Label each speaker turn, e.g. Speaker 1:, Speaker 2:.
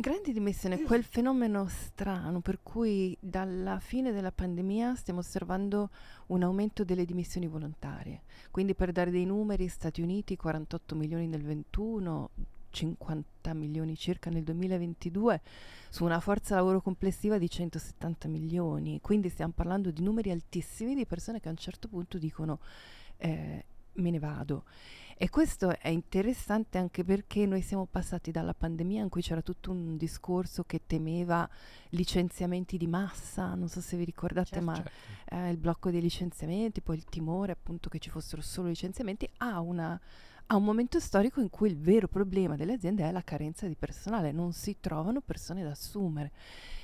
Speaker 1: grandi dimissioni quel fenomeno strano per cui dalla fine della pandemia stiamo osservando un aumento delle dimissioni volontarie. Quindi per dare dei numeri, Stati Uniti 48 milioni nel 21, 50 milioni circa nel 2022 su una forza lavoro complessiva di 170 milioni. Quindi stiamo parlando di numeri altissimi di persone che a un certo punto dicono eh, me ne vado. E questo è interessante anche perché noi siamo passati dalla pandemia in cui c'era tutto un discorso che temeva licenziamenti di massa, non so se vi ricordate,
Speaker 2: certo,
Speaker 1: ma
Speaker 2: certo.
Speaker 1: Eh, il blocco dei licenziamenti, poi il timore appunto che ci fossero solo licenziamenti, a, una, a un momento storico in cui il vero problema delle aziende è la carenza di personale, non si trovano persone da assumere.